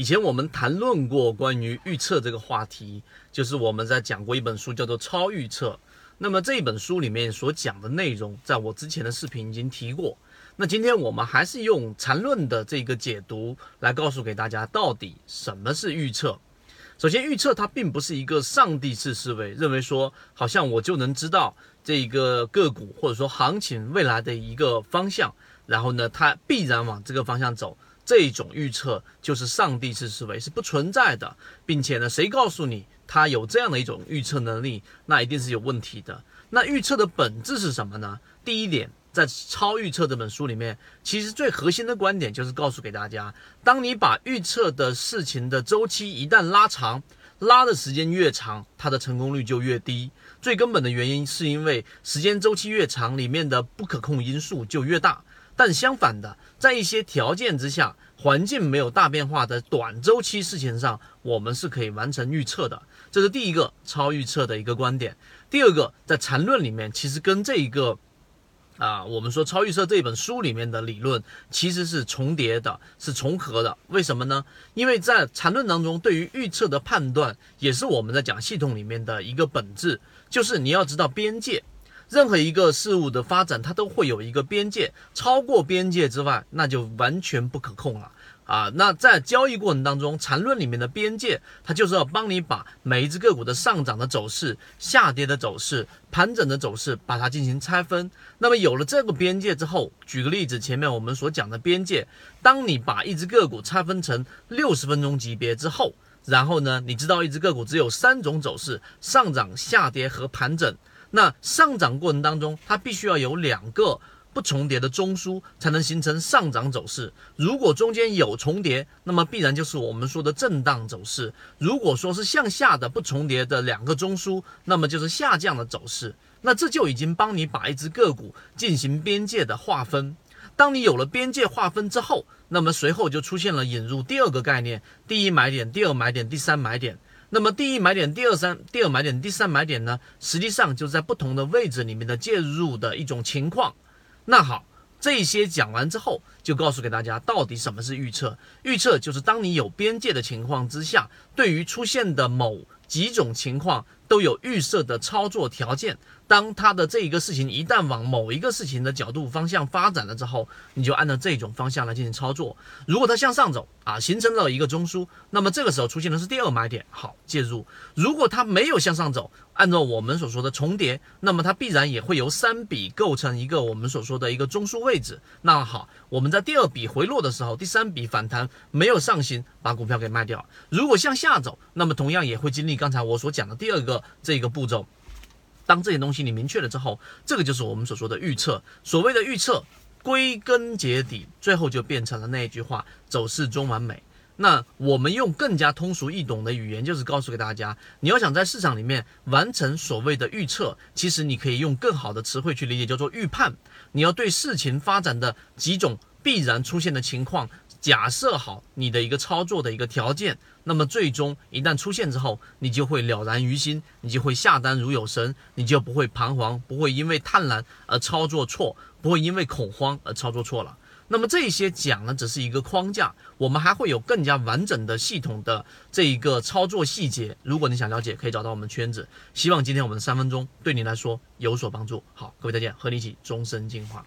以前我们谈论过关于预测这个话题，就是我们在讲过一本书叫做《超预测》。那么这一本书里面所讲的内容，在我之前的视频已经提过。那今天我们还是用缠论的这个解读来告诉给大家，到底什么是预测。首先，预测它并不是一个上帝式思维，认为说好像我就能知道这个个股或者说行情未来的一个方向，然后呢，它必然往这个方向走。这种预测就是上帝式思维，是不存在的，并且呢，谁告诉你他有这样的一种预测能力，那一定是有问题的。那预测的本质是什么呢？第一点，在《超预测》这本书里面，其实最核心的观点就是告诉给大家，当你把预测的事情的周期一旦拉长，拉的时间越长，它的成功率就越低。最根本的原因是因为时间周期越长，里面的不可控因素就越大。但相反的，在一些条件之下，环境没有大变化的短周期事情上，我们是可以完成预测的。这是第一个超预测的一个观点。第二个，在缠论里面，其实跟这一个啊，我们说超预测这本书里面的理论其实是重叠的，是重合的。为什么呢？因为在缠论当中，对于预测的判断，也是我们在讲系统里面的一个本质，就是你要知道边界。任何一个事物的发展，它都会有一个边界，超过边界之外，那就完全不可控了啊！那在交易过程当中，缠论里面的边界，它就是要帮你把每一只个股的上涨的走势、下跌的走势、盘整的走势，把它进行拆分。那么有了这个边界之后，举个例子，前面我们所讲的边界，当你把一只个股拆分成六十分钟级别之后，然后呢，你知道一只个股只有三种走势：上涨、下跌和盘整。那上涨过程当中，它必须要有两个不重叠的中枢，才能形成上涨走势。如果中间有重叠，那么必然就是我们说的震荡走势。如果说是向下的不重叠的两个中枢，那么就是下降的走势。那这就已经帮你把一只个股进行边界的划分。当你有了边界划分之后，那么随后就出现了引入第二个概念：第一买点、第二买点、第三买点。那么第一买点、第二三、第二买点、第三买点呢？实际上就在不同的位置里面的介入的一种情况。那好，这些讲完之后，就告诉给大家到底什么是预测。预测就是当你有边界的情况之下，对于出现的某几种情况。都有预设的操作条件。当它的这一个事情一旦往某一个事情的角度方向发展了之后，你就按照这种方向来进行操作。如果它向上走啊，形成了一个中枢，那么这个时候出现的是第二买点，好介入。如果它没有向上走，按照我们所说的重叠，那么它必然也会由三笔构成一个我们所说的一个中枢位置。那好，我们在第二笔回落的时候，第三笔反弹没有上行，把股票给卖掉。如果向下走，那么同样也会经历刚才我所讲的第二个。这个步骤，当这些东西你明确了之后，这个就是我们所说的预测。所谓的预测，归根结底，最后就变成了那一句话：走势中完美。那我们用更加通俗易懂的语言，就是告诉给大家，你要想在市场里面完成所谓的预测，其实你可以用更好的词汇去理解，叫做预判。你要对事情发展的几种必然出现的情况。假设好你的一个操作的一个条件，那么最终一旦出现之后，你就会了然于心，你就会下单如有神，你就不会彷徨，不会因为贪婪而操作错，不会因为恐慌而操作错了。那么这些讲呢，只是一个框架，我们还会有更加完整的系统的这一个操作细节。如果你想了解，可以找到我们圈子。希望今天我们的三分钟对你来说有所帮助。好，各位再见，和你一起终身进化。